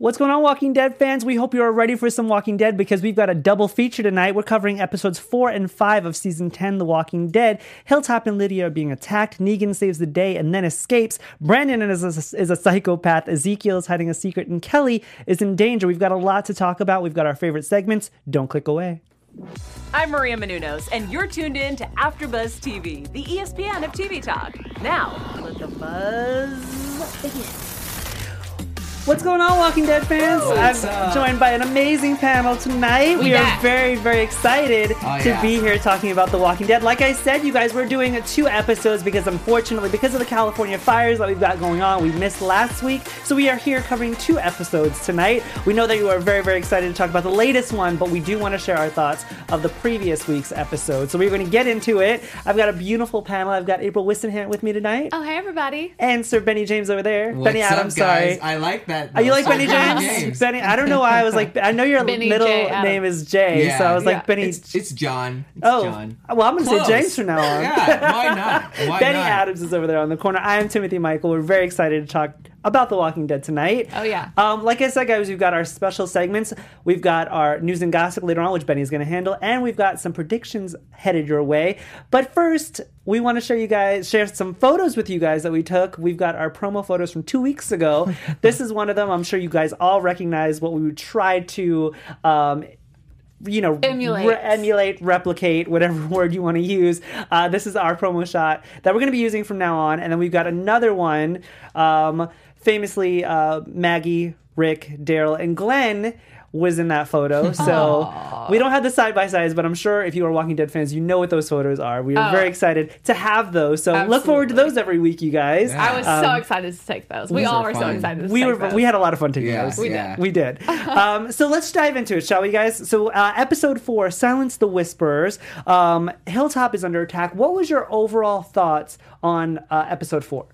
What's going on, Walking Dead fans? We hope you are ready for some Walking Dead because we've got a double feature tonight. We're covering episodes 4 and 5 of season 10, The Walking Dead. Hilltop and Lydia are being attacked. Negan saves the day and then escapes. Brandon is a, is a psychopath. Ezekiel is hiding a secret. And Kelly is in danger. We've got a lot to talk about. We've got our favorite segments. Don't click away. I'm Maria Menounos, and you're tuned in to AfterBuzz TV, the ESPN of TV talk. Now, let the buzz begin. What's going on, Walking Dead fans? What's I'm up? joined by an amazing panel tonight. We, We are back. very, very excited Oh, to yeah. be here talking about The Walking Dead. Like I said, you guys, we're doing two episodes because unfortunately, because of the California fires that we've got going on, we missed last week. So we are here covering two episodes tonight. We know that you are very, very excited to talk about the latest one, but we do want to share our thoughts of the previous week's episode. So we're going to get into it. I've got a beautiful panel. I've got April Wissenhant with me tonight. Oh, hey, everybody. And Sir Benny James over there. What's Benny up, Adams, guys? sorry. I like that. Are you like Benny James? Benny, I don't know why I was like. I know your Benny middle J. Name is Jay, Yeah, so I was like. Benny. It's, it's John. It's oh, John. well, I'm gonna Close. say James from now on. Yeah, why not? Why Benny not? Adams is over there on the corner. I am Timothy Michael. We're very excited to talk about The Walking Dead tonight. Oh, yeah. Um, like I said, guys, we've got our special segments. We've got our news and gossip later on, which Benny's going to handle, and we've got some predictions headed your way. But first, we want to share you guys, share some photos with you guys that we took. We've got our promo photos from two weeks ago. this is one of them. I'm sure you guys all recognize what we would try to. Um, you know, Emulate. re- emulate, replicate, whatever word you want to use. Uh, this is our promo shot that we're going to be using from now on. And then we've got another one, um, famously uh, Maggie, Rick, Daryl, and Glenn was in that photo. So we don't have the side by sides, but I'm sure if you are Walking Dead fans, you know what those photos are. We are Oh. very excited to have those. So look forward to those every week, you guys. I was so Um, excited to take those. We Those all are were so excited to we take were those. we had a lot of fun taking Yeah, those. We yeah. did. We did. um, so let's dive into it, shall we, guys? So, uh, episode four, Silence the Whisperers. Um, Hilltop is under attack. What was your overall thoughts on uh, episode four?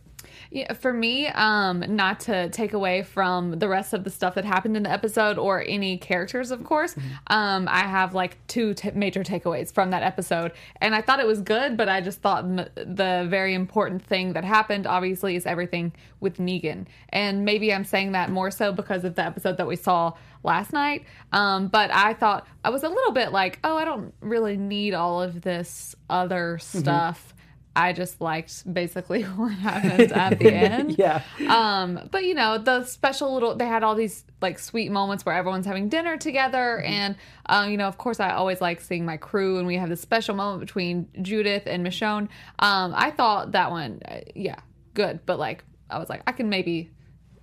Yeah, for me, um, not to take away from the rest of the stuff that happened in the episode or any characters, of course, um, I have like two t- major takeaways from that episode. And I thought it was good, but I just thought m- the very important thing that happened, obviously, is everything with Negan. And maybe I'm saying that more so because of the episode that we saw last night. Um, but I thought I was a little bit like, oh, I don't really need all of this other stuff. I just liked basically what happened at the end. Yeah. Um, but you know, the special little they had all these like sweet moments where everyone's having dinner together and um, you know, of course I always like seeing my crew and we have this special moment between Judith and Michonne. Um, I thought that one uh, yeah, good, but like I was like I can maybe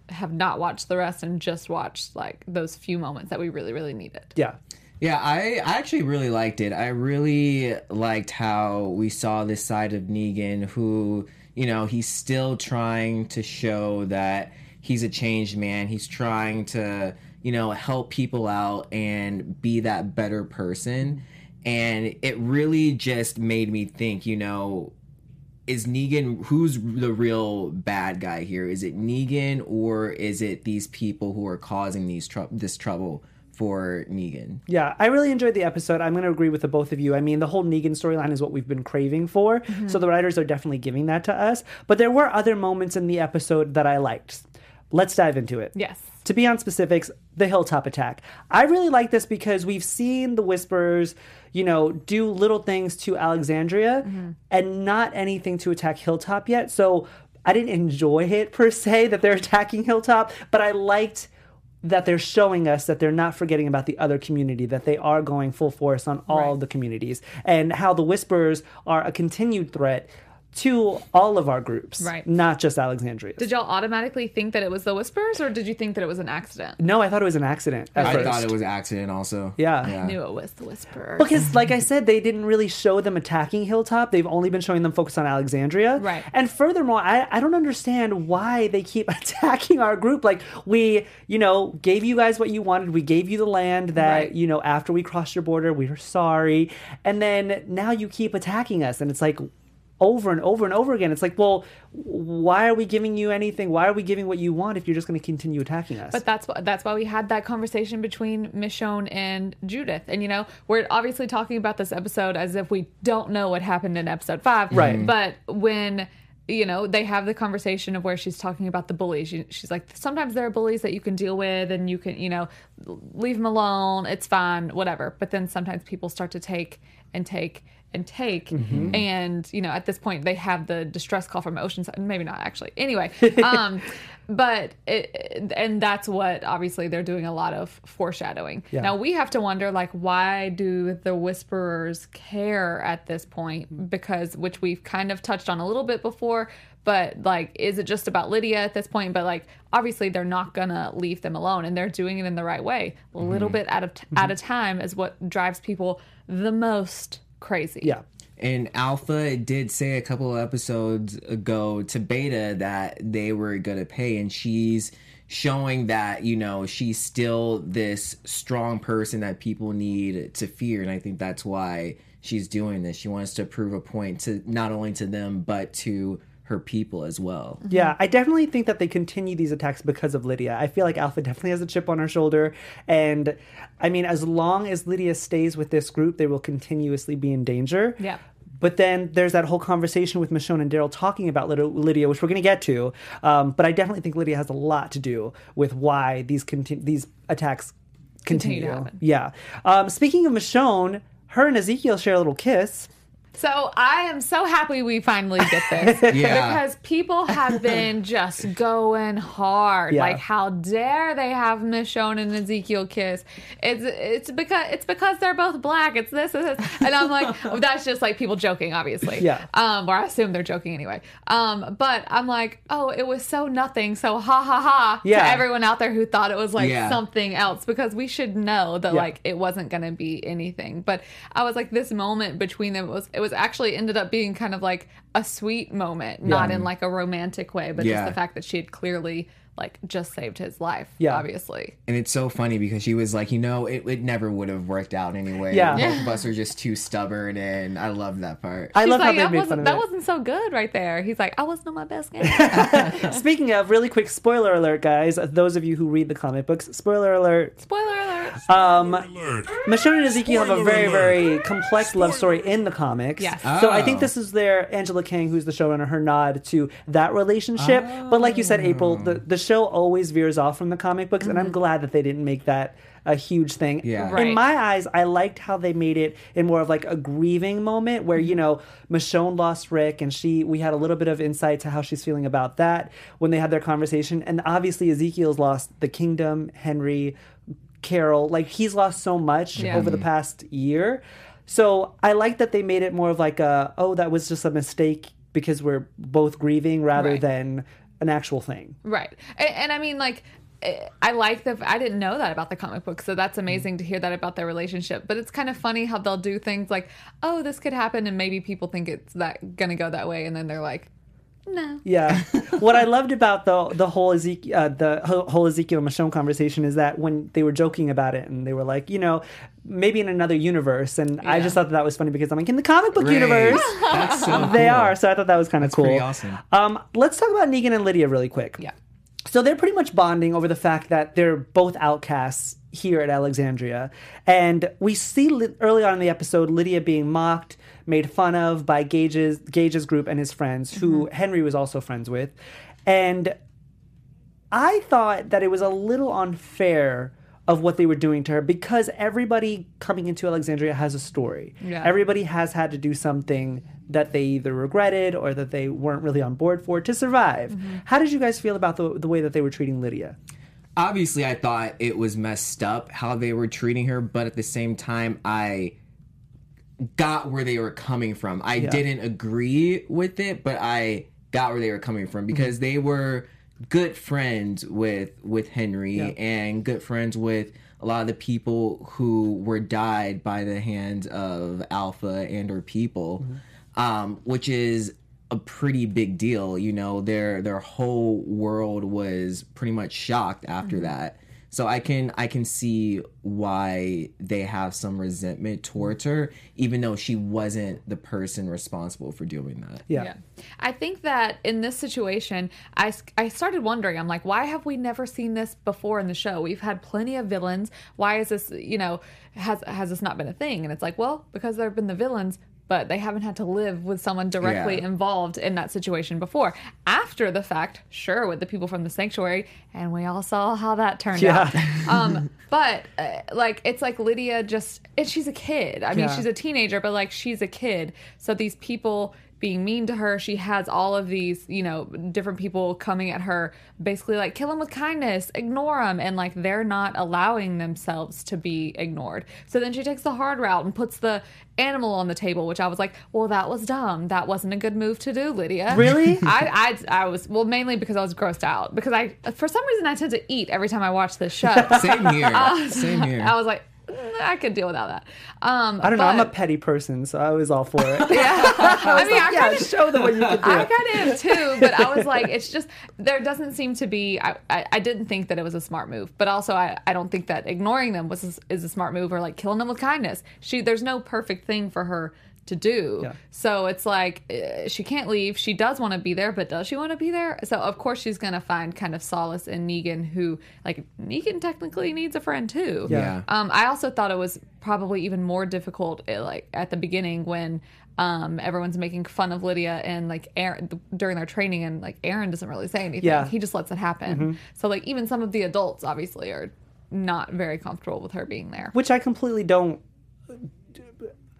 have not watched the rest and just watched like those few moments that we really really needed. Yeah. Yeah, I, I actually really liked it. I really liked how we saw this side of Negan who, you know, he's still trying to show that he's a changed man. He's trying to, you know, help people out and be that better person. And it really just made me think, you know, is Negan who's the real bad guy here? Is it Negan or is it these people who are causing these trou this trouble for Negan? Yeah, I really enjoyed the episode. I'm going to agree with the both of you. I mean, the whole Negan storyline is what we've been craving for. Mm-hmm. So the writers are definitely giving that to us. But there were other moments in the episode that I liked. Let's dive into it. Yes. To be on specifics, the hilltop attack. I really like this because we've seen the Whispers, you know, do little things to Alexandria mm-hmm. and not anything to attack Hilltop yet. So I didn't enjoy it per se that they're attacking Hilltop, but I liked that they're showing us that they're not forgetting about the other community, that they are going full force on all Right. of the communities, and how the whispers are a continued threat to all of our groups, Right. not just Alexandria. Did y'all automatically think that it was the whispers or did you think that it was an accident? no, I thought it was an accident at I first. thought it was an accident also. Yeah. I knew it was the whisperer. Because, like I said, they didn't really show them attacking Hilltop. They've only been showing them focus on Alexandria. Right. And furthermore, I, I don't understand why they keep attacking our group. Like, we, you know, gave you guys what you wanted. We gave you the land that, Right. you know, after we crossed your border, we were sorry. And then now you keep attacking us. And it's like, over and over and over again. It's like, well, why are we giving you anything? Why are we giving what you want if you're just going to continue attacking us? But that's why that's why we had that conversation between Michonne and Judith. And you know, we're obviously talking about this episode as if we don't know what happened in episode five. Right. Mm-hmm. But when you know, they have the conversation of where she's talking about the bullies. She's like, sometimes there are bullies that you can deal with and you can, you know, leave them alone. It's fine, whatever. But then sometimes people start to take and take and take. Mm-hmm. And, you know, at this point, they have the distress call from Oceanside. Maybe not actually. Anyway. Um, but it, and that's what obviously they're doing a lot of foreshadowing. Yeah. Now we have to wonder like why do the whisperers care at this point mm-hmm. because which we've kind of touched on a little bit before but like is it just about Lydia at this point but like obviously they're not going to leave them alone and they're doing it in the right way a little mm-hmm. bit at a t- at a time is what drives people the most crazy. Yeah. And Alpha did say a couple of episodes ago to Beta that they were going to pay, and she's showing that, you know, she's still this strong person that people need to fear. And I think that's why she's doing this. She wants to prove a point to not only to them, but to her people as well. Yeah, I definitely think that they continue these attacks because of Lydia. I feel like Alpha definitely has a chip on her shoulder. And I mean, as long as Lydia stays with this group, they will continuously be in danger. Yeah. But then there's that whole conversation with Michonne and Daryl talking about Lydia, which we're going to get to. Um, but I definitely think Lydia has a lot to do with why these conti- these attacks continue. Continue to happen. Yeah. Um, speaking of Michonne, her and Ezekiel share a little kiss. So I am so happy we finally get this. Yeah. Because people have been just going hard. Yeah. Like how dare they have Michonne and Ezekiel kiss? It's it's because it's because they're both black. It's this and this. And I'm like, oh, that's just like people joking, obviously. Yeah. Um, or I assume they're joking anyway. Um, but I'm like, oh, it was so nothing. So ha ha ha Yeah. to everyone out there who thought it was like Yeah. something else because we should know that Yeah. like it wasn't going to be anything. But I was like, this moment between them was it was actually ended up being kind of like a sweet moment, not in like a romantic way, but just the fact that she had clearly like just saved his life. Yeah. obviously. And it's so funny because she was like, you know, it, it never would have worked out anyway. Yeah. Both of us are just too stubborn, and I love that part. I She's love like, how they that made wasn't fun of that it. wasn't so good right there. He's like, I wasn't on my best game. Speaking of, really quick spoiler alert, guys. Those of you who read the comic books, spoiler alert. Spoiler alert. Um, Alert. Michonne and Ezekiel have a very, alert. very complex love story in the comics. Yes. So I think Oh. this is their Angela Kang, who's the showrunner, her nod to that relationship. But like you said, April, the, the show always veers off from the comic books, and I'm mm-hmm. glad that they didn't make that a huge thing. Yeah. In my eyes, I liked how they made it in more of like a grieving moment where, you mm-hmm. know, Michonne lost Rick and she we had a little bit of insight to how she's feeling about that when they had their conversation. And obviously Ezekiel's lost the kingdom, Henry, Carol, like he's lost so much Yeah. over the mm-hmm. past year. So I like that they made it more of like a oh that was just a mistake because we're both grieving rather Right. than an actual thing. Right. And, and I mean, like, eh, I like the. I didn't know that about the comic book, so that's amazing to hear that about their relationship. But it's kind of funny how they'll do things like, "Oh, this could happen," and maybe people think it's that gonna go that way, and then they're like, "No." Yeah. what I loved about the the whole Ezekiel uh, the whole- whole Ezekiel and Michonne conversation is that when they were joking about it and they were like, you know, maybe in another universe, and I just thought that, that was funny because I'm like in the comic book Right. universe. That's so They cool. are, so I thought that was kind of cool. pretty awesome. Um, let's talk about Negan and Lydia really quick. Yeah. So they're pretty much bonding over the fact that they're both outcasts here at Alexandria. And we see li- early on in the episode Lydia being mocked, made fun of by Gage's Gage's group and his friends, who mm-hmm. Henry was also friends with. And I thought that it was a little unfair of what they were doing to her because everybody coming into Alexandria has a story. Yeah. Everybody has had to do something that they either regretted or that they weren't really on board for to survive. Mm-hmm. How did you guys feel about the, the way that they were treating Lydia? obviously I thought it was messed up how they were treating her, but at the same time I got where they were coming from. I didn't agree with it, but I got where they were coming from mm-hmm. because they were good friends with with Henry Yeah. and good friends with a lot of the people who were died by the hands of Alpha and or people, mm-hmm. um, which is a pretty big deal. You know, their their whole world was pretty much shocked after mm-hmm. that. So I can I can see why they have some resentment towards her, even though she wasn't the person responsible for doing that. Yeah. I think that in this situation, I, I started wondering, I'm like, why have we never seen this before in the show? We've had plenty of villains. Why is this, you know, has, has this not been a thing? And it's like, well, because there have been the villains, but they haven't had to live with someone directly Yeah. involved in that situation before. After the fact, sure, with the people from the sanctuary, and we all saw how that turned Yeah. out. Um, but uh, like, it's like Lydia just, and she's a kid. I mean, Yeah. she's a teenager, but like, she's a kid. So these people being mean to her, she has all of these, you know, different people coming at her, basically like, kill them with kindness, ignore them. And like, they're not allowing themselves to be ignored. So then she takes the hard route and puts the animal on the table, which I was like, well, that was dumb. That wasn't a good move to do, Lydia. Really? I, I, I was, well, mainly because I was grossed out. Because I, for some reason, I tend to eat every time I watch this show. Same here. Same here. I was like, "Mm, I could deal without that. Um, I don't know. I'm a petty person, so I was all for it. I mean, I yeah, kind of show them what you can do. I kind of am too, but I was like, it's just there doesn't seem to be. I, I, I didn't think that it was a smart move, but also I, I don't think that ignoring them was is a smart move or like killing them with kindness. She there's no perfect thing for her to do. Yeah. So it's like uh, she can't leave. She does want to be there, but does she want to be there? So of course she's gonna find kind of solace in Negan, who like Negan technically needs a friend too. Yeah. Um, I also thought it was probably even more difficult, eh, like at the beginning when um, everyone's making fun of Lydia and like Aaron during their training, and like Aaron doesn't really say anything. Yeah. He just lets it happen. So like even some of the adults obviously are not very comfortable with her being there. which I completely don't.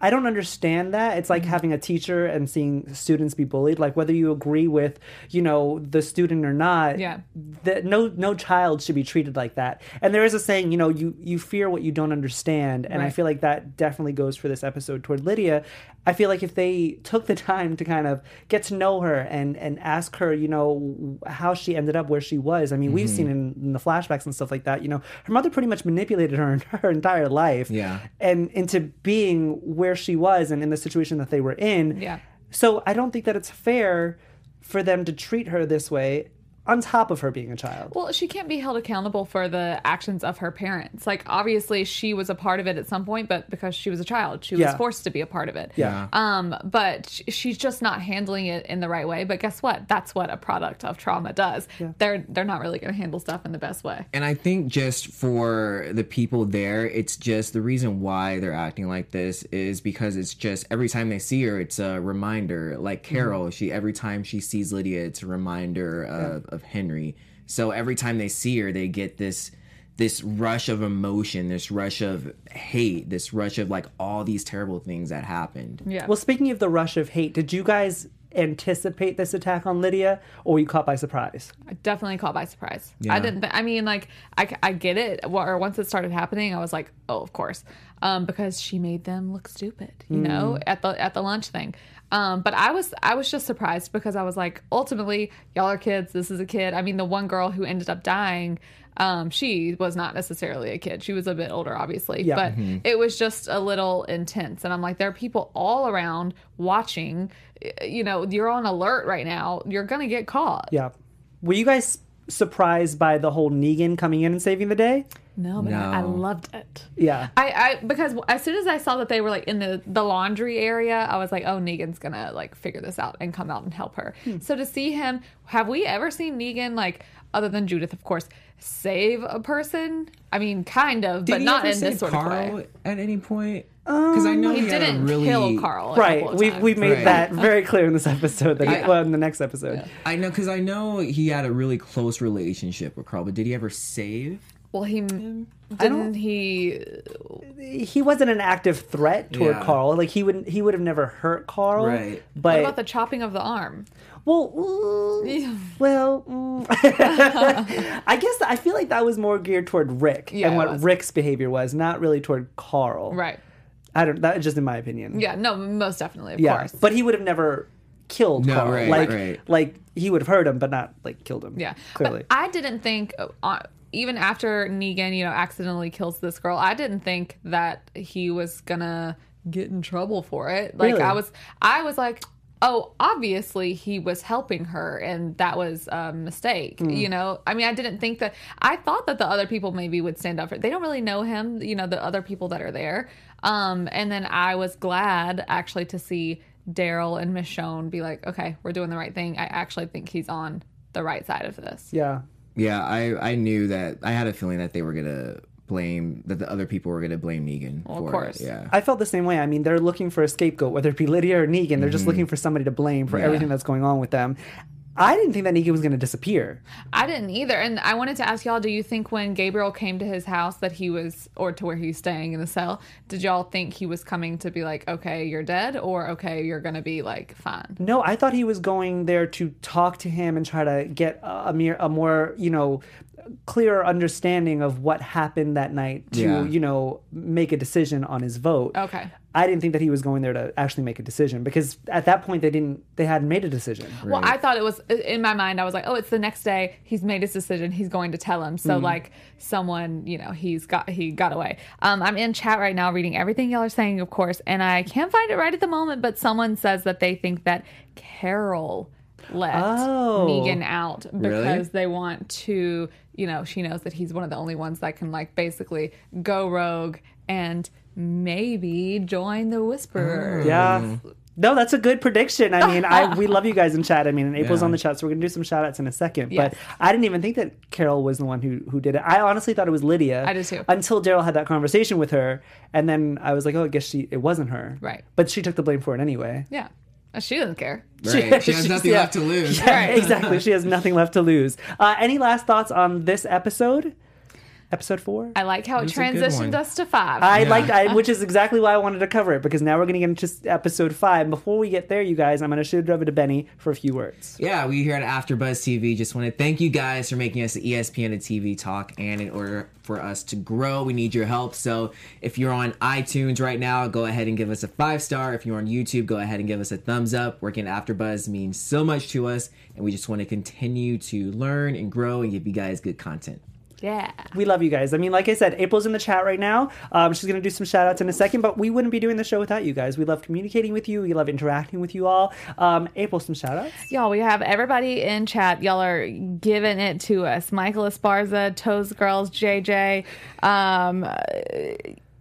I don't understand that. It's like Mm-hmm. having a teacher and seeing students be bullied. Like whether you agree with, you know, the student or not. Yeah. That no no child should be treated like that. And there is a saying, you know, you you fear what you don't understand, and I feel like that definitely goes for this episode toward Lydia. I feel like if they took the time to kind of get to know her and and ask her, you know, how she ended up where she was. I mean, we've Mm-hmm. seen in, in the flashbacks and stuff like that. You know, her mother pretty much manipulated her her entire life Yeah. and into being where she was and in the situation that they were in. Yeah. So I don't think that it's fair for them to treat her this way on top of her being a child. Well, she can't be held accountable for the actions of her parents. Like obviously she was a part of it at some point, but because she was a child, she was forced to be a part of it. Yeah. Um, but she's just not handling it in the right way. But guess what? That's what a product of trauma does. Yeah. They're they're not really going to handle stuff in the best way. And I think just for the people there, it's just the reason why they're acting like this is because it's just every time they see her, it's a reminder. Like Carol, she every time she sees Lydia, it's a reminder of, of Henry. So every time they see her, they get this this rush of emotion, this rush of hate, this rush of like all these terrible things that happened. Yeah. Well, speaking of the rush of hate, did you guys anticipate this attack on Lydia or were you caught by surprise? I definitely caught by surprise. Yeah. I didn't. Th- I mean, like, I, I get it. Well, Or once it started happening, I was like, oh, of course, um, because she made them look stupid, you know, at the at the lunch thing. Um, but I was I was just surprised because I was like, ultimately, y'all are kids. This is a kid. I mean, the one girl who ended up dying. Um, she was not necessarily a kid. She was a bit older, obviously, Yeah. but it was just a little intense. And I'm like, there are people all around watching. You know, you're on alert right now. You're gonna get caught. Yeah. Were you guys surprised by the whole Negan coming in and saving the day? No, but I, I loved it. Yeah. I, I because as soon as I saw that they were like in the the laundry area, I was like, oh, Negan's gonna like figure this out and come out and help her. Hmm. So to see him, have we ever seen Negan like other than Judith, of course, save a person? I mean, kind of, but he not ever in this sort Carl of way. at any point? Because I um, know He he, didn't really kill Carl. a Right. of We times. we made Right. that very clear in this episode that he, I- well in the next episode. I know because I know he had a really close relationship with Carl, but did he ever save? Well, he don't- didn't he. He wasn't an active threat toward Yeah. Carl. Like he would he would have never hurt Carl. Right. But What about the chopping of the arm? well, mm, well, mm. I guess I feel like that was more geared toward Rick Yeah, and what. Rick's behavior was, not really toward Carl. Right. I don't. That just in my opinion. Yeah. No. Most definitely. Of Yeah. course. But he would have never killed No, Carl. right, like right. like he would have hurt him, but not like killed him. Yeah, Clearly. But I didn't think, uh, even after Negan, you know, accidentally kills this girl, I didn't think that he was gonna get in trouble for it. Like Really? I was, I was like. Oh, obviously he was helping her, and that was a mistake. Hmm. You know, I mean, I didn't think that. I thought that the other people maybe would stand up for. They don't really know him. You know, the other people that are there. Um, and then I was glad actually to see Daryl and Michonne be like, okay, we're doing the right thing. I actually think he's on the right side of this. yeah. Yeah, I I knew that I had a feeling that they were gonna blame that the other people were going to blame Negan of for course. it. Yeah. I felt the same way. I mean, they're looking for a scapegoat, whether it be Lydia or Negan. They're just looking for somebody to blame for Mm-hmm. Yeah. everything that's going on with them. I didn't think that Negan was going to disappear. I didn't either. And I wanted to ask y'all, do you think when Gabriel came to his house that he was, or to where he's staying in the cell, did y'all think he was coming to be like, okay, you're dead, or okay, you're going to be like, fine? No, I thought he was going there to talk to him and try to get a, a, mere, a more, you know, clearer understanding of what happened that night to, Yeah. you know, make a decision on his vote. Okay. I didn't think that he was going there to actually make a decision because at that point they didn't they hadn't made a decision. Well, I thought it was in my mind. I was like, "Oh, it's the next day. He's made his decision. He's going to tell him." So, like, someone, you know, he's got he got away. Um, I'm in chat right now, reading everything y'all are saying, of course, and I can't find it right at the moment. But someone says that they think that Carol let Oh. Negan out because Really? they want to, you know, she knows that he's one of the only ones that can like basically go rogue and maybe join the Whisperer. Yeah. No, that's a good prediction. I mean, I we love you guys in chat. I mean, and April's Yeah. on the chat, so we're gonna do some shout outs in a second. Yes. But I didn't even think that Carol was the one who who did it. I honestly thought it was Lydia. I did too. Until Daryl had that conversation with her, and then I was like, oh, I guess she it wasn't her. Right. But she took the blame for it anyway. Yeah. Uh, She doesn't care. Right. She has nothing yeah. left to lose. Yeah, exactly. She has nothing left to lose. Uh, any last thoughts on this episode? Episode four. I like how it, was a good transitioned us to five. I Yeah. liked, I, which is exactly why I wanted to cover it because now we're going to get into episode five. Before we get there, you guys, I'm going to shoot it over to Benny for a few words. Yeah, we here at AfterBuzz TV just want to thank you guys for making us the ESPN and TV talk. And in order for us to grow, we need your help. So if you're on iTunes right now, go ahead and give us a five star. If you're on YouTube, go ahead and give us a thumbs up. Working at AfterBuzz means so much to us, and we just want to continue to learn and grow and give you guys good content. Yeah. We love you guys. I mean, like I said, April's in the chat right now. Um, she's going to do some shout outs in a second, but we wouldn't be doing the show without you guys. We love communicating with you, we love interacting with you all. Um, April, some shout outs? Y'all, we have everybody in chat. Y'all are giving it to us. Michael Esparza, Toes Girls, JJ. Um,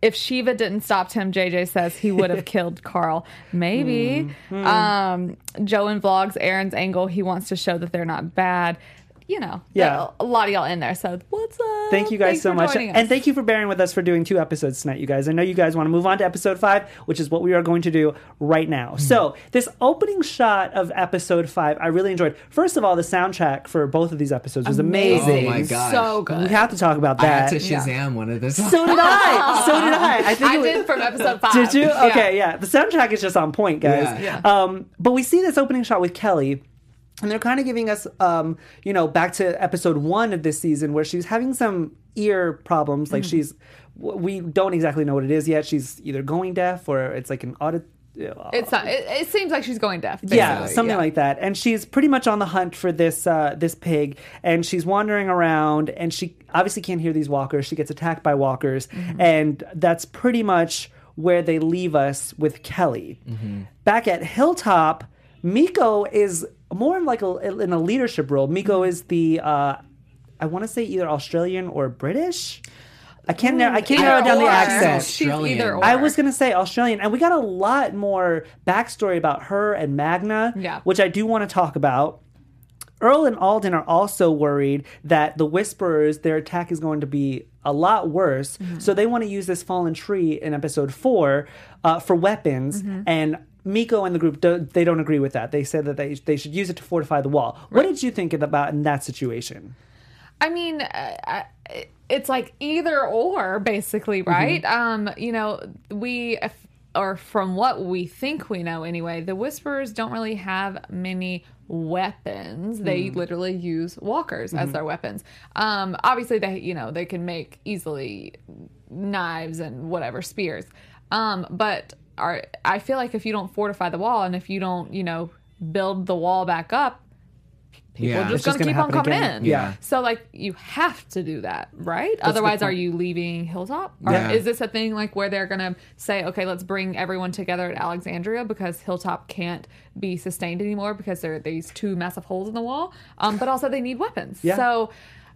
if Shiva didn't stop him, JJ says he would have killed Carl. Maybe. Hmm. Um, Joe in Vlogs, Aaron's angle, he wants to show that they're not bad. You know, Yeah. a lot of y'all in there. So, what's up? Thank you guys Thanks so much. And thank you for bearing with us for doing two episodes tonight, you guys. I know you guys want to move on to episode five, which is what we are going to do right now. So, this opening shot of episode five, I really enjoyed. First of all, the soundtrack for both of these episodes was amazing. Oh my god, So good. We good. have to talk about I had that. to Shazam one of this. so did I. So did I. I think I it was- did from episode five. Did you? Yeah. Okay, yeah. The soundtrack is just on point, guys. Yeah. Yeah. Um, but we see this opening shot with Kelly. And they're kind of giving us, um, you know, back to episode one of this season where she's having some ear problems. Like Mm-hmm. she's, we don't exactly know what it is yet. She's either going deaf or it's like an audit. uh, It's not, it, it seems like she's going deaf. yeah, something Yeah. like that. And she's pretty much on the hunt for this uh, this pig, and she's wandering around, and she obviously can't hear these walkers. She gets attacked by walkers, Mm-hmm. and that's pretty much where they leave us with Kelly. Back at Hilltop, Miko is more in like a, in a leadership role. Miko Mm-hmm. is the uh, I want to say either Australian or British. I can't narrow, I can't narrow Either down the accent. She's Australian. either or. I was gonna say Australian, and we got a lot more backstory about her and Magna, Yeah. which I do want to talk about. Earl and Alden are also worried that the Whisperers, their attack is going to be a lot worse. So they want to use this fallen tree in episode four uh, for weapons. And Miko and the group, do, they don't agree with that. They said that they, they should use it to fortify the wall. What did you think about in that situation? I mean, uh, I- it's like either or, basically, right? Um, you know, we, or from what we think we know anyway, the Whisperers don't really have many weapons. They literally use walkers as their weapons. Um, obviously, they, you know, they can make easily knives and whatever spears. Um, but are I feel like if you don't fortify the wall and if you don't, you know, build the wall back up, people Yeah. are just going to keep on coming again. in. Yeah. So like you have to do that, right? a Otherwise, are you leaving Hilltop? Or Yeah. is this a thing like where they're gonna say, okay, let's bring everyone together at Alexandria because Hilltop can't be sustained anymore because there are these two massive holes in the wall. Um, but also they need weapons. Yeah. So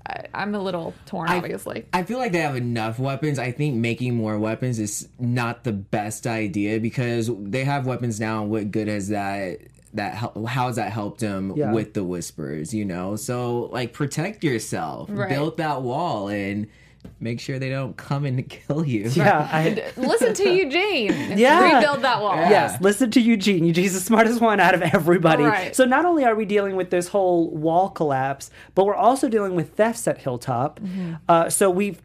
I, I'm a little torn, obviously. I feel like they have enough weapons. I think making more weapons is not the best idea because they have weapons now. And what good has that? That hel- how has that helped them Yeah. with the whispers? You know, so like protect yourself, Right. build that wall, and make sure they don't come in to kill you. Yeah, I, Listen to Eugene. Yeah. Rebuild that wall. Yes, listen to Eugene. Eugene's the smartest one out of everybody. Right. So not only are we dealing with this whole wall collapse, but we're also dealing with thefts at Hilltop. Mm-hmm. Uh, so we've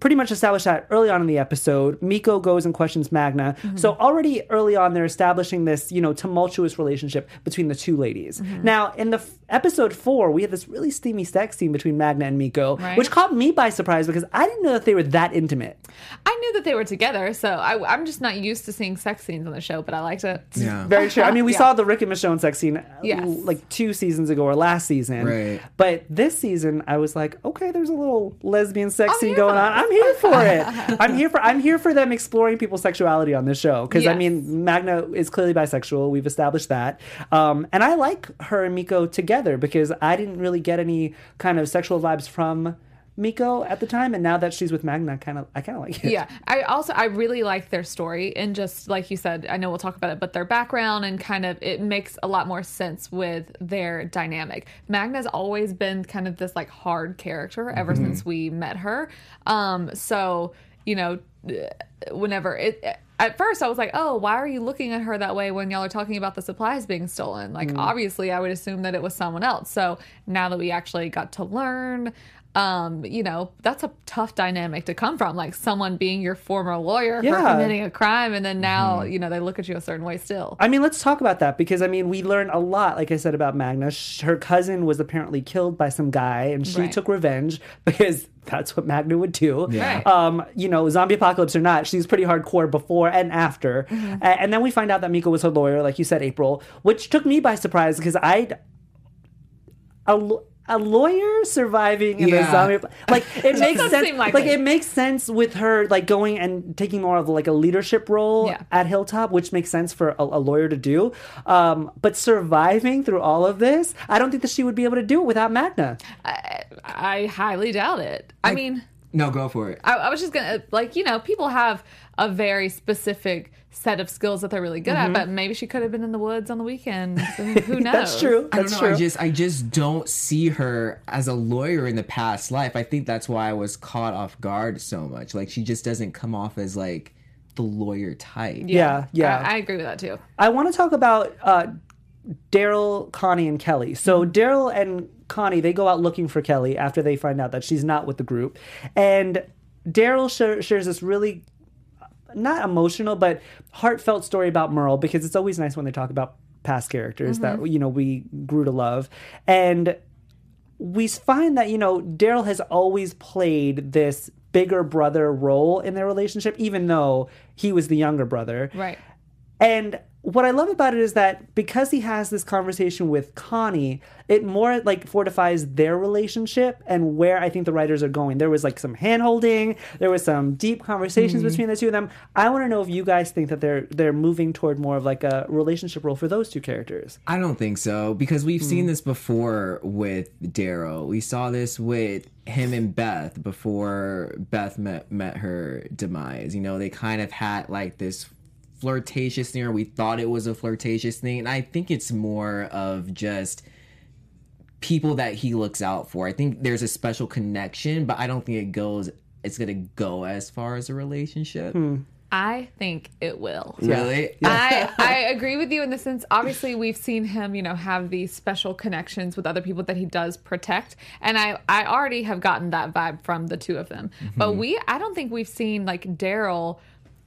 pretty much established that early on in the episode. Miko goes and questions Magna. Mm-hmm. So already early on, they're establishing this, you know, tumultuous relationship between the two ladies. Mm-hmm. Now, in the f- episode four, we had this really steamy sex scene between Magna and Miko, Right. which caught me by surprise because I didn't know that they were that intimate. I knew that they were together, so I, I'm just not used to seeing sex scenes on the show, but I liked it. Yeah. Very true. I mean, we Yeah. saw the Rick and Michonne sex scene uh, Yes. like two seasons ago or last season. Right. But this season, I was like, okay, there's a little lesbian sex I'm scene going on. I'm here for it. I'm here for I'm here for them exploring people's sexuality on this show because I mean, Magna is clearly bisexual. We've established that, um, and I like her and Miko together because I didn't really get any kind of sexual vibes from. Miko at the time, and now that she's with Magna, I kind of, I kind of like it. Yeah, I also I really like their story and just like you said, I know we'll talk about it, but their background and kind of it makes a lot more sense with their dynamic. Magna's always been kind of this like hard character ever since we met her. Um, so you know, whenever it. At first, I was like, "Oh, why are you looking at her that way when y'all are talking about the supplies being stolen?" Like, mm. obviously, I would assume that it was someone else. So now that we actually got to learn, um, you know, that's a tough dynamic to come from. Like someone being your former lawyer for committing a crime, and then now, you know, they look at you a certain way still. I mean, let's talk about that because I mean, we learn a lot, like I said, about Magna. Her cousin was apparently killed by some guy, and she Right. took revenge because that's what Magna would do. Yeah. Right. Um, you know, zombie apocalypse or not, she's pretty hardcore before and after. Mm-hmm. A- and then we find out that Miko was her lawyer, like you said, April, which took me by surprise because I'd. A, l- a lawyer surviving in a zombie like it makes sense seem like, it makes sense with her like going and taking more of like a leadership role Yeah. at Hilltop, which makes sense for a, a lawyer to do. Um, but surviving through all of this, I don't think that she would be able to do it without Magna. I, I highly doubt it. I mean, No, go for it. I, I was just gonna like you know people have a very specific set of skills that they're really good at, but maybe she could have been in the woods on the weekends. and Who knows? That's true. I don't know. true. I just I just don't see her as a lawyer in the past life. I think that's why I was caught off guard so much. Like she just doesn't come off as like the lawyer type. yeah, yeah. I, I agree with that too. I want to talk about uh, Daryl, Connie, and Kelly. So mm-hmm. Daryl and Connie they go out looking for Kelly after they find out that she's not with the group, and Daryl sh- shares this really not emotional but heartfelt story about Merle because it's always nice when they talk about past characters that mm-hmm. you know we grew to love. And we find that you know Daryl has always played this bigger brother role in their relationship even though he was the younger brother. Right. and what I love about it is that because he has this conversation with Connie, it more like fortifies their relationship and where I think the writers are going. There was like some hand holding, there was some deep conversations mm-hmm. between the two of them. I want to know if you guys think that they're they're moving toward more of like a relationship role for those two characters. I don't think so because we've hmm. seen this before with Daryl. We saw this with him and Beth before Beth met met her demise. You know, they kind of had like this flirtatious thing, or we thought it was a flirtatious thing, and I think it's more of just people that he looks out for. I think there's a special connection, but I don't think it goes. It's gonna go as far as a relationship. Hmm. I think it will. Really? I, I agree with you in the sense obviously we've seen him you know have these special connections with other people that he does protect and i i already have gotten that vibe from the two of them mm-hmm. but we i don't think we've seen like daryl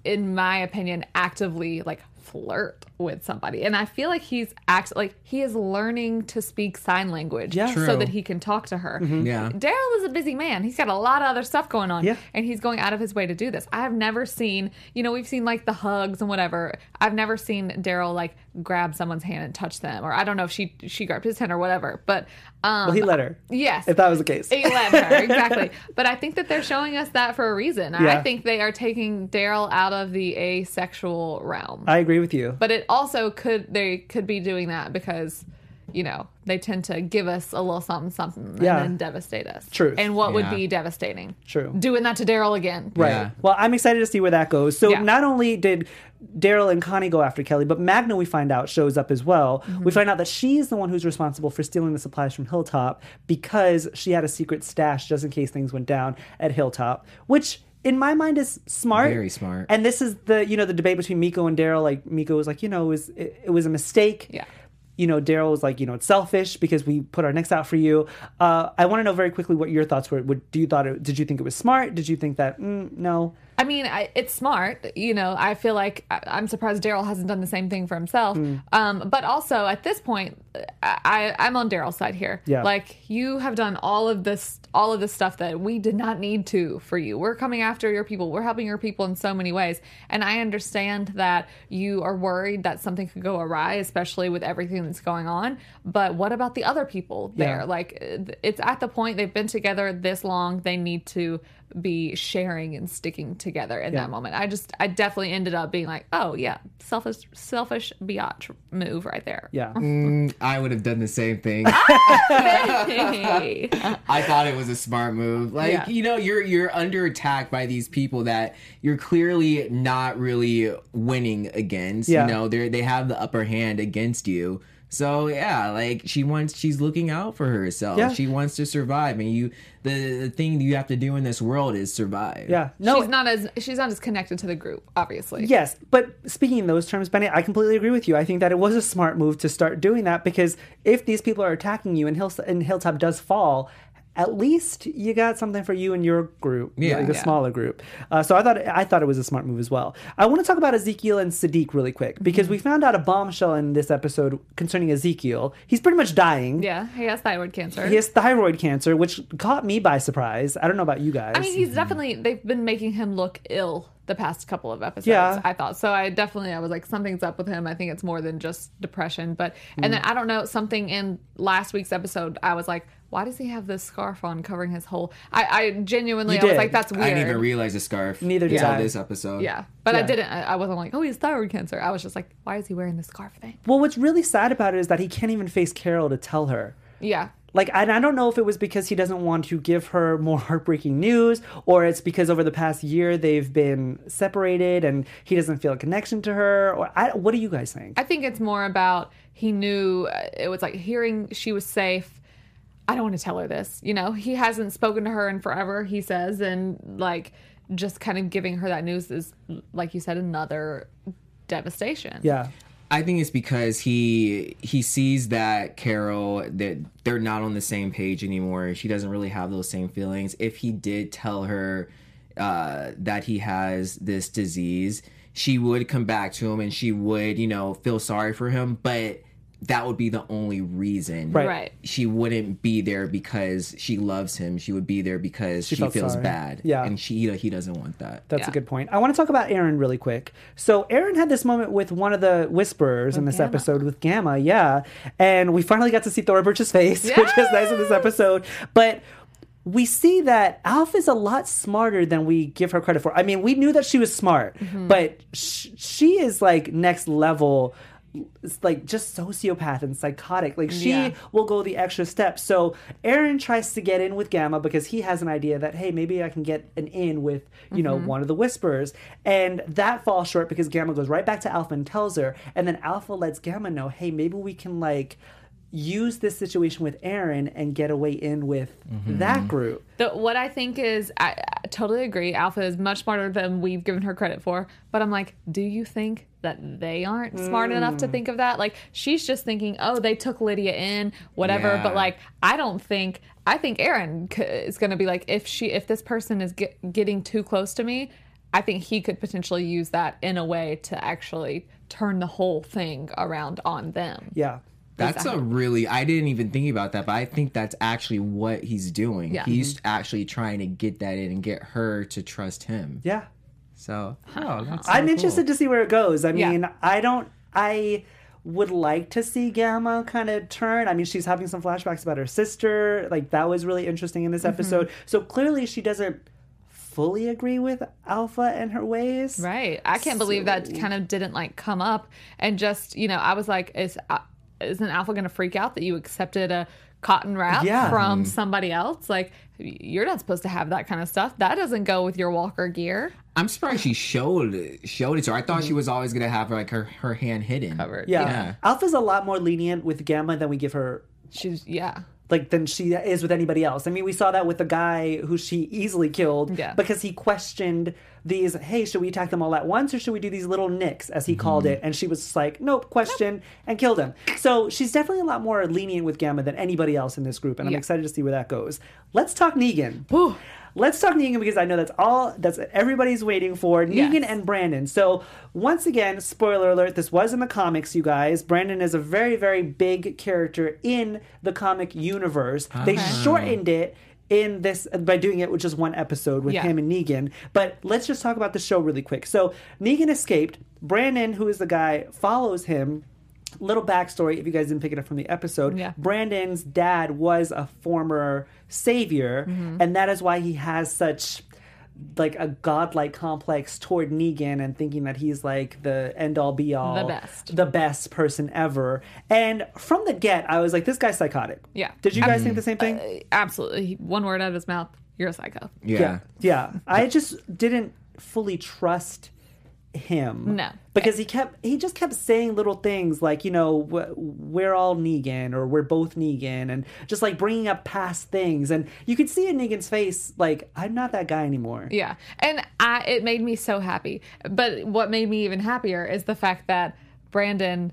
in my opinion actively like flirt with somebody and i feel like he's act like he is learning to speak sign language Yeah. so that he can talk to her Yeah. Daryl is a busy man. He's got a lot of other stuff going on. Yeah. And he's going out of his way to do this. I have never seen, you know, we've seen like the hugs and whatever. I've never seen Daryl like grab someone's hand and touch them. Or I don't know if she she grabbed his hand or whatever. But um Well, he let her. Yes. If that was the case. He let her, exactly. But I think that they're showing us that for a reason. I think they are taking Daryl out of the asexual realm. I agree with you. but it also could they could be doing that because you know, they tend to give us a little something, something, and Yeah. then devastate us. Truth. And what would Yeah. be devastating? True. Doing that to Daryl again. Right. Yeah. Well, I'm excited to see where that goes. So Yeah. not only did Daryl and Connie go after Kelly, but Magna, we find out, shows up as well. Mm-hmm. We find out that she's the one who's responsible for stealing the supplies from Hilltop because she had a secret stash just in case things went down at Hilltop, which in my mind is smart. Very smart. And this is the you know the debate between Miko and Daryl. Like Miko was like, you know, it was it, it was a mistake. Yeah. You know, Daryl was like, you know, it's selfish because we put our necks out for you. Uh, I want to know very quickly what your thoughts were. Would, do you thought it? Did you think it was smart? Did you think that mm, no? I mean, I, it's smart. You know, I feel like I, I'm surprised Daryl hasn't done the same thing for himself. Mm. Um, but also at this point, I, I'm on Daryl's side here. Yeah. Like you have done all of this, all of this stuff that we did not need to for you. We're coming after your people. We're helping your people in so many ways. And I understand that you are worried that something could go awry, especially with everything that's going on. But what about the other people there? Yeah. Like it's at the point they've been together this long. They need to be sharing and sticking together in Yeah. that moment. I just, I definitely ended up being like, oh yeah, selfish, selfish biatch move right there. Yeah. Mm, I would have done the same thing. I thought it was a smart move. Like, Yeah. you know, you're you're under attack by these people that you're clearly not really winning against. Yeah. You know, they they have the upper hand against you. So yeah, like she wants she's looking out for herself. Yeah. She wants to survive and you the, the thing you have to do in this world is survive. Yeah. No. she's not as she's not as connected to the group, obviously. Yes, but speaking in those terms, Benny, I completely agree with you. I think that it was a smart move to start doing that because if these people are attacking you and, Hill- and Hilltop does fall, at least you got something for you and your group, Yeah. like the Yeah. smaller group. Uh, so I thought I thought it was a smart move as well. I want to talk about Ezekiel and Siddiq really quick because Mm-hmm. we found out a bombshell in this episode concerning Ezekiel. He's pretty much dying. Yeah, he has thyroid cancer. He has thyroid cancer, which caught me by surprise. I don't know about you guys. I mean, he's definitely they've been making him look ill the past couple of episodes. Yeah. I thought so. I definitely I was like something's up with him. I think it's more than just depression. But and then I don't know something in last week's episode. I was like, why does he have this scarf on covering his whole? I, I genuinely You I was did. like, that's weird. I didn't even realize the scarf. Neither did until I. this episode. yeah, but I Yeah. didn't. I, I wasn't like, oh, he has thyroid cancer. I was just like, why is he wearing this scarf thing? well, what's really sad about it is that he can't even face Carol to tell her. Yeah. Like, and I don't know if it was because he doesn't want to give her more heartbreaking news, or it's because over the past year they've been separated and he doesn't feel a connection to her. Or I, what do you guys think? I think it's more about he knew uh, it was like hearing she was safe. I don't want to tell her this. You know, he hasn't spoken to her in forever, he says, and like just kind of giving her that news is like you said another devastation. yeah, I think it's because he he sees that Carol that they're not on the same page anymore. She doesn't really have those same feelings. If he did tell her uh, that he has this disease, she would come back to him and she would, you know, feel sorry for him. But that would be the only reason. Right. Right. She wouldn't be there because she loves him. She would be there because she, felt feels sorry. bad. Yeah. and she he doesn't want that. that's a good point. I want to talk about Aaron really quick. So, Aaron had this moment with one of the whisperers in this Gamma. episode with Gamma, yeah. And we finally got to see Thora Birch's face, which is nice in this episode. But we see that Alpha is a lot smarter than we give her credit for. I mean, we knew that she was smart, mm-hmm. but sh- she is like next level. It's like just sociopath and psychotic. Like she Yeah. will go the extra step. So Aaron tries to get in with Gamma because he has an idea that hey, maybe I can get an in with you know mm-hmm. one of the Whispers, and that falls short because Gamma goes right back to Alpha and tells her, and then Alpha lets Gamma know, hey, maybe we can like use this situation with Aaron and get away in with that group. The, what I think is, I, I totally agree. Alpha is much smarter than we've given her credit for. But I'm like, do you think that they aren't smart enough Mm. to think of that? Like, she's just thinking, oh, they took Lydia in, whatever. Yeah. But like, I don't think. I think Aaron c- is going to be like, if she, if this person is get, getting too close to me, I think he could potentially use that in a way to actually turn the whole thing around on them. Yeah. That's a really I didn't even think about that, but I think that's actually what he's doing. Yeah. He's actually trying to get that in and get her to trust him. Yeah. So, oh, that's I'm so interested cool. to see where it goes. I Yeah. mean, I don't. I would like to see Gamma kind of turn. I mean, she's having some flashbacks about her sister. Like that was really interesting in this Mm-hmm. episode. So clearly, she doesn't fully agree with Alpha and her ways. Right. I can't believe that kind of didn't like come up and just, you know, I was like, is uh, isn't Alpha going to freak out that you accepted a cotton wrap Yeah. from somebody else? Like, you're not supposed to have that kind of stuff. That doesn't go with your Walker gear. I'm surprised she showed showed it to her. I thought she was always gonna have like her, her hand hidden. Covered. Yeah. Yeah. Alpha's a lot more lenient with Gamma than we give her She's, yeah. Like than she is with anybody else. I mean, we saw that with the guy who she easily killed Yeah. because he questioned these. Hey, should we attack them all at once or should we do these little nicks, as he mm-hmm. called it? And she was just like, nope, question, and killed him. So she's definitely a lot more lenient with Gamma than anybody else in this group, and I'm excited to see where that goes. Let's talk Negan. Whew. Let's talk Negan because I know that's all that's everybody's waiting for. Negan Yes. and Brandon. So once again, spoiler alert, this was in the comics, you guys. Brandon is a very, very big character in the comic universe. They shortened it in this by doing it with just one episode with Yeah. him and Negan. But let's just talk about the show really quick. So Negan escaped. Brandon, who is the guy, follows him. Little backstory, if you guys didn't pick it up from the episode, Yeah. Brandon's dad was a former savior, Mm-hmm. and that is why he has such like a godlike complex toward Negan and thinking that he's like the end all be all, The best. the best person ever. And from the get, I was like, this guy's psychotic. Yeah. Did you guys think the same thing? Uh, Absolutely. One word out of his mouth. You're a psycho. Yeah. yeah. I just didn't fully trust him. No. because he kept he just kept saying little things like you know we're all Negan or we're both Negan and just like bringing up past things and you could see in Negan's face like I'm not that guy anymore. Yeah. And I it made me so happy. But what made me even happier is the fact that Brandon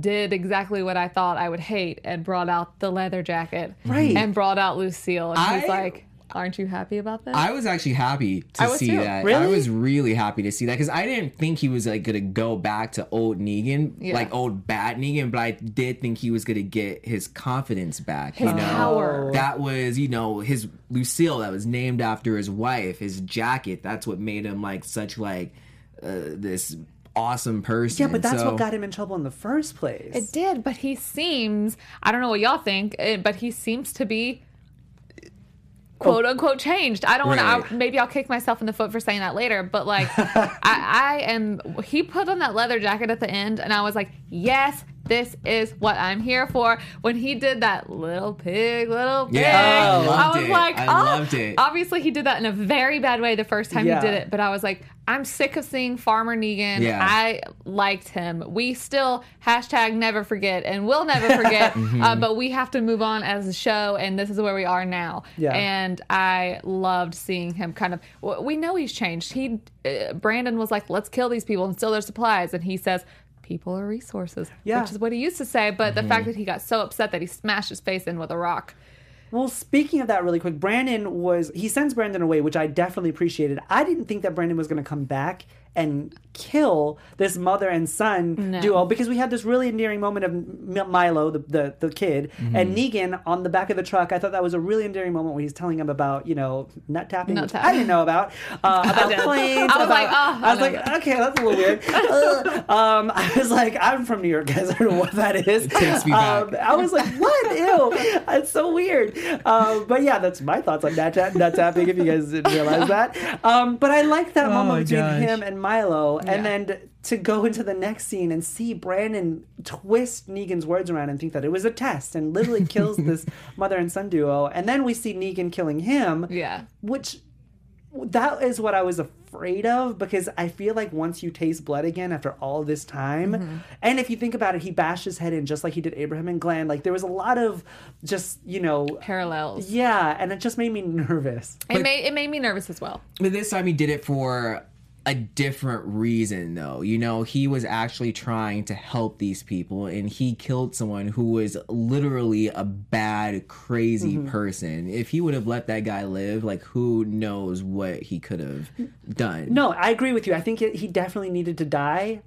did exactly what I thought I would hate and brought out the leather jacket. Right. And brought out Lucille. And he's like, Aren't you happy about that? I was actually happy to I see too. that. I was really happy to see that because I didn't think he was like gonna go back to old Negan, Yeah. like old bad Negan, but I did think he was gonna get his confidence back. His you know, power. that was you know his Lucille that was named after his wife, his jacket. That's what made him like such like uh, this awesome person. Yeah, but that's So- what got him in trouble in the first place. It did, but he seems, I don't know what y'all think, eh, but he seems to be quote unquote changed. I don't want to, maybe I'll kick myself in the foot for saying that later, but like, I, I am, he put on that leather jacket at the end, and I was like, yes, this is what I'm here for. When he did that little pig, little pig, Yeah, I loved was it. like, I oh, loved it. obviously he did that in a very bad way the first time Yeah. he did it, but I was like, I'm sick of seeing Farmer Negan. Yeah. I liked him. We still hashtag never forget and will never forget, Mm-hmm. uh, but we have to move on as a show, and this is where we are now. Yeah. And I loved seeing him kind of. We know he's changed. He uh, Brandon was like, "Let's kill these people and steal their supplies," and he says. People are resources, Yeah. which is what he used to say. But Mm-hmm. the fact that he got so upset that he smashed his face in with a rock, Well, speaking of that, really quick, Brandon was he sends Brandon away, which I definitely appreciated. I didn't think that Brandon was going to come back and kill this mother and son No. duo because we had this really endearing moment of M- Milo, the the, the kid, and Negan on the back of the truck. I thought that was a really endearing moment where he's telling him about you know nut tapping, Nut which tapping. I didn't know about, uh, about planes. I was about- like, oh, I was I like, know okay, that's a little weird. Uh, um, I was like, I'm from New York, guys. I don't know what that is. takes me Um, back. I was like, what? Ew. It's so weird. Um, but yeah, that's my thoughts on nut, tap, nut tapping, if you guys didn't realize that. Um, but I like that Oh moment between gosh. him and Milo. And then to go into the next scene and see Brandon twist Negan's words around and think that it was a test and literally kills this mother and son duo. And then we see Negan killing him yeah, which that is what I was afraid of because I feel like once you taste blood again after all this time, Mm-hmm. and if you think about it, he bashed his head in just like he did Abraham and Glenn. Like there was a lot of just you know, parallels. yeah, and it just made me nervous. It made it made me nervous as well. But this time he did it for a different reason, though. You know, he was actually trying to help these people, and he killed someone who was literally a bad, crazy Mm-hmm. person. If he would have let that guy live, like, who knows what he could have done? No, I agree with you. I think he definitely needed to die.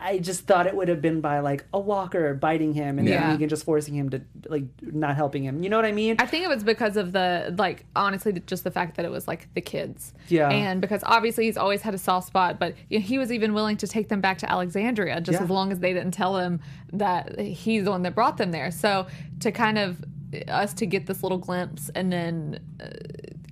I just thought it would have been by like a walker biting him and Yeah. then Negan just forcing him to like not helping him. You know what I mean? I think it was because of the like honestly just the fact that it was like the kids. Yeah. And because obviously he's always had a soft spot, but you know, he was even willing to take them back to Alexandria just Yeah. as long as they didn't tell him that he's the one that brought them there. So to kind of us to get this little glimpse and then uh,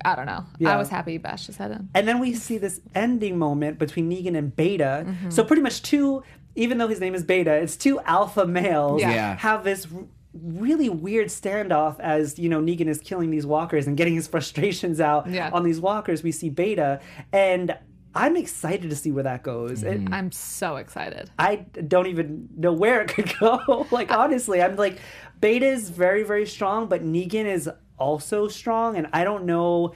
I don't know. Yeah. I was happy he bashed his head in. And then we see this ending moment between Negan and Beta. Mm-hmm. So pretty much two even though his name is Beta, it's two alpha males Yeah. Yeah. have this really weird standoff as you know Negan is killing these walkers and getting his frustrations out Yeah. on these walkers. We see Beta, and I'm excited to see where that goes. It- I'm so excited. I don't even know where it could go. like honestly, I'm like Beta is very very strong, but Negan is also strong, and I don't know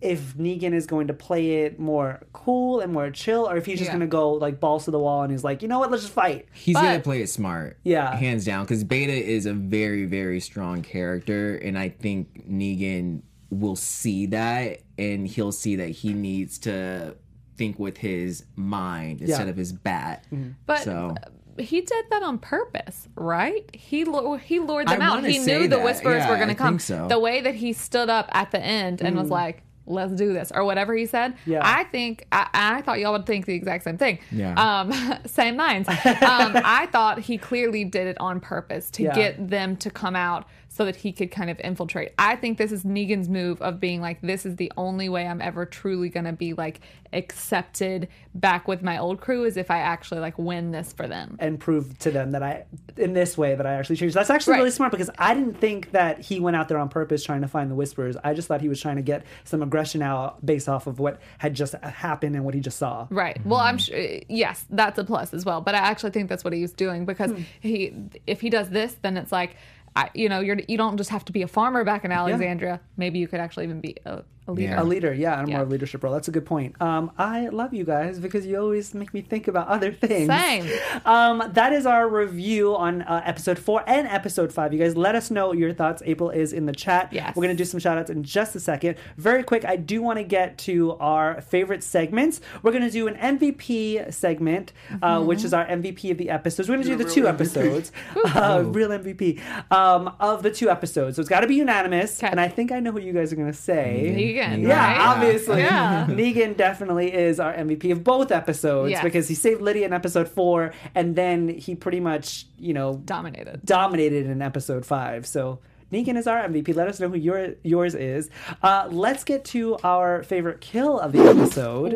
if Negan is going to play it more cool and more chill, or if he's just Yeah. going to go like balls to the wall and he's like, you know what, let's just fight. He's But- gonna play it smart. Yeah. Hands down. Because Beta is a very, very strong character. And I think Negan will see that and he'll see that he needs to think with his mind instead Yeah. of his bat. But So he did that on purpose, right? He he lured them I out. He knew the that. whisperers Yeah, were going to come. think so. The way that he stood up at the end and was like, "Let's do this," or whatever he said. Yeah. I think I, I thought y'all would think the exact same thing. Yeah. Um, same lines. um, I thought he clearly did it on purpose to Yeah. get them to come out so that he could kind of infiltrate. I think this is Negan's move of being like, this is the only way I'm ever truly going to be like accepted back with my old crew is if I actually like win this for them. and prove to them that I, in this way, that I actually changed. That's actually Right. really smart because I didn't think that he went out there on purpose trying to find the whispers. I just thought he was trying to get some aggression out based off of what had just happened and what he just saw. Right. Well, I'm sure. Yes, that's a plus as well. But I actually think that's what he was doing because hmm. he, if he does this, then it's like, I, you know, you're you don't just have to be a farmer back in Alexandria. Maybe you could actually even be a, a leader. Yeah. A leader, yeah, and a Yeah. more leadership role. That's a good point. Um, I love you guys because you always make me think about other things. Same. Um, that is our review on uh, episode four and episode five. You guys let us know your thoughts. April is in the chat. Yes. We're going to do some shout outs in just a second. Very quick, I do want to get to our favorite segments. We're going to do an MVP segment, uh, Mm-hmm. which is our MVP of the episodes. We're going to do the two episodes, uh, real MVP um, of the two episodes. So it's got to be unanimous. Okay. And I think I know what you guys are going to say. Negan. Yeah, right? obviously. Yeah. Negan definitely is our MVP of both episodes Yes. because he saved Lydia in episode four, and then he pretty much, you know, Dominated. dominated in episode five. So Negan is our MVP. Let us know who your yours is. Uh, let's get to our favorite kill of the episode.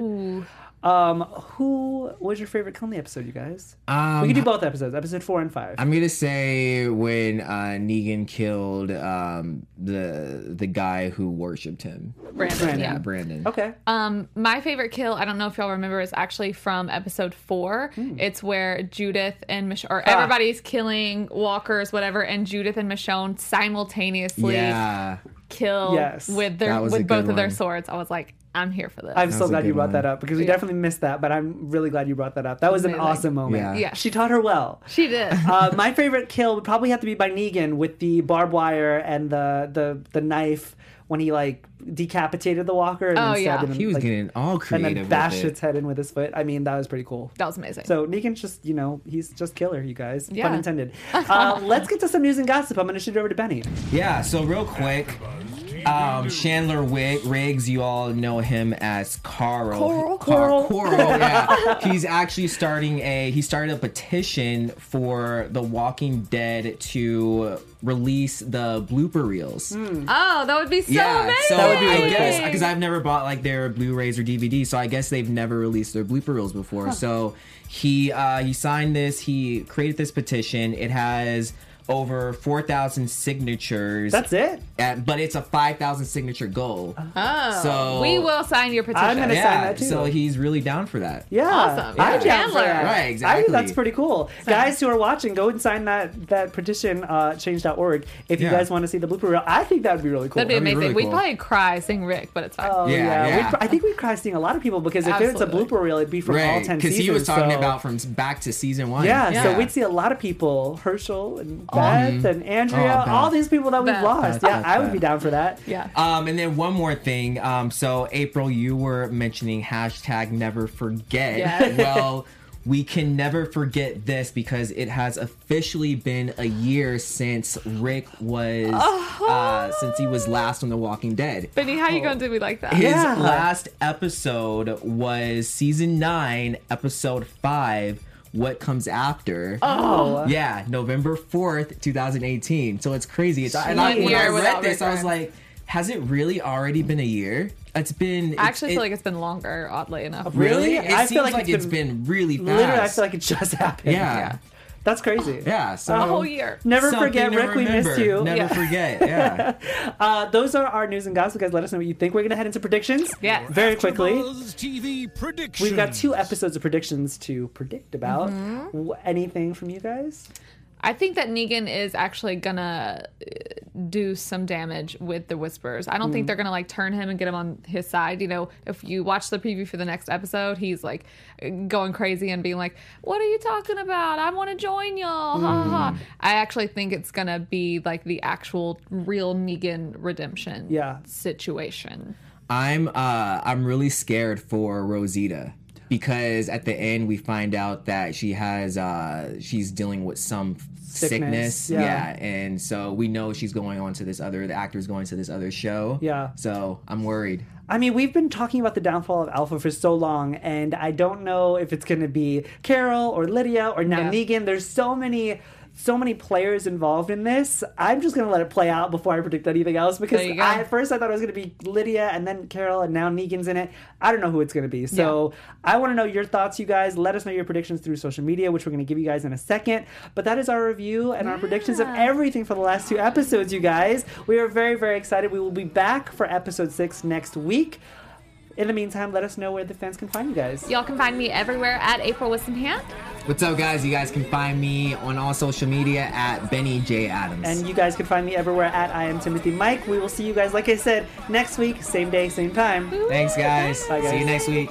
Um, who was your favorite kill the episode, you guys? Um, we can do both episodes, episode four and five. I'm gonna say when uh, Negan killed um, the the guy who worshipped him. Brandon. Brandon. Yeah. Brandon. okay. Um, my favorite kill, I don't know if y'all remember, is actually from episode four. Hmm. It's where Judith and Mich- Ah. or everybody's killing walkers, whatever, and Judith and Michonne simultaneously Yeah. kill Yes. with their with both good of their swords. I was like, I'm here for this. I'm so glad you brought one. that up because we Yeah. definitely missed that, but I'm really glad you brought that up. That was an awesome moment. Yeah. Yeah. She taught her well. she did. uh, my favorite kill would probably have to be by Negan with the barbed wire and the the, the knife when he like decapitated the walker and Oh, then yeah. him, He was like, getting all creative and creative then with bashed it. its head in with his foot. I mean, that was pretty cool. that was amazing. So Negan's just, you know, he's just killer, you guys. Yeah. Pun intended. Uh, let's get to some news and gossip. I'm going to shoot it over to Benny. Yeah, so real quick, um, Chandler Wig- Riggs, you all know him as Carl. Coral. Car- Coral. Coral, yeah. He's actually starting a, he started a petition for The Walking Dead to release the blooper reels. Hmm. oh, that would be so yeah, amazing. so That would be I really guess cool. because I've never bought like their Blu-rays or DVDs, so I guess they've never released their blooper reels before. So he uh, he signed this. He created this petition. It has over four thousand signatures. That's it. At, but it's a five thousand signature goal. Oh, So- we will sign your petition. I'm gonna sign that too. so he's really down for that. Yeah, Awesome. I'm Yeah. down for that. Right, I think exactly. that's pretty cool. Guys who are watching, go and sign that that petition, uh, change.org. If you Yeah. guys want to see the blooper reel, I think that would be really cool. That'd be That'd be amazing. really We'd probably cry, seeing Rick, but it's fine. Oh yeah, Yeah, yeah. I think we'd cry seeing a lot of people because if it's a Absolutely. blooper reel, it'd be from all Right, ten because he was talking so- about from back to season one. Yeah, so we'd see a lot of people, Hershel and Beth and Andrea, Oh, all these people that we've Beth. lost. Beth, yeah, Beth, I would Beth. be down for that. yeah. Um, and then one more thing. Um, so April, you were mentioning hashtag never forget. Yes. Well, we can never forget this because it has officially been a year since Rick was uh, since he was last on The Walking Dead. Benny, how you gonna do me like that? His Yeah. last episode was season nine, episode five. What comes after? Oh, Yeah, November 4th, 2018. So it's crazy. It's, and I, when I read this, I was like, has it really already been a year? It's been. I actually it's, feel it- like it's been longer, oddly enough. really. Really? It I seems feel like like, it's it's been, really fast. Literally, I feel like it just happened. yeah. That's crazy. Yeah. So A whole year. Never forget, to Rick, we missed you. Never Yeah. forget. Yeah. Uh, those are our news and gossip, guys. Let us know what you think. We're going to head into predictions. Yeah. Very quickly. TV predictions. We've got two episodes of predictions to predict about. Mm-hmm. Anything from you guys? I think that Negan is actually gonna uh, do some damage with the Whispers. I don't Mm. think they're gonna like turn him and get him on his side. You know, if you watch the preview for the next episode, he's like going crazy and being like, "What are you talking about? I want to join y'all." Ha, ha, ha." Mm. I actually think it's gonna be like the actual real Negan redemption Yeah. situation. I'm uh I'm really scared for Rosita because at the end we find out that she has uh she's dealing with some Sickness, sickness, yeah. yeah. and so we know she's going on to this other the actor's going to this other show Yeah. so I'm worried I mean, we've been talking about the downfall of Alpha for so long, and I don't know if it's going to be Carol or Lydia or now Yeah. Negan. There's so many. So many players involved in this. I'm just gonna let it play out before I predict anything else because There you go. I, at first I thought it was gonna be Lydia and then Carol and now Negan's in it. I don't know who it's gonna be. So I want to know your thoughts, you guys. Let us know your predictions through social media, which we're gonna give you guys in a second. But that is our review and our predictions of everything for the last two episodes, you guys. We are very very excited. We will be back for episode six next week. In the meantime, let us know where the fans can find you guys. Y'all can find me everywhere at April Wissenhant. what's up guys you guys can find me on all social media at Benny J Adams And you guys can find me everywhere at I am Timothy Mike. We will see you guys, like I said, next week, same day, same time. thanks guys. Bye, guys. see you next week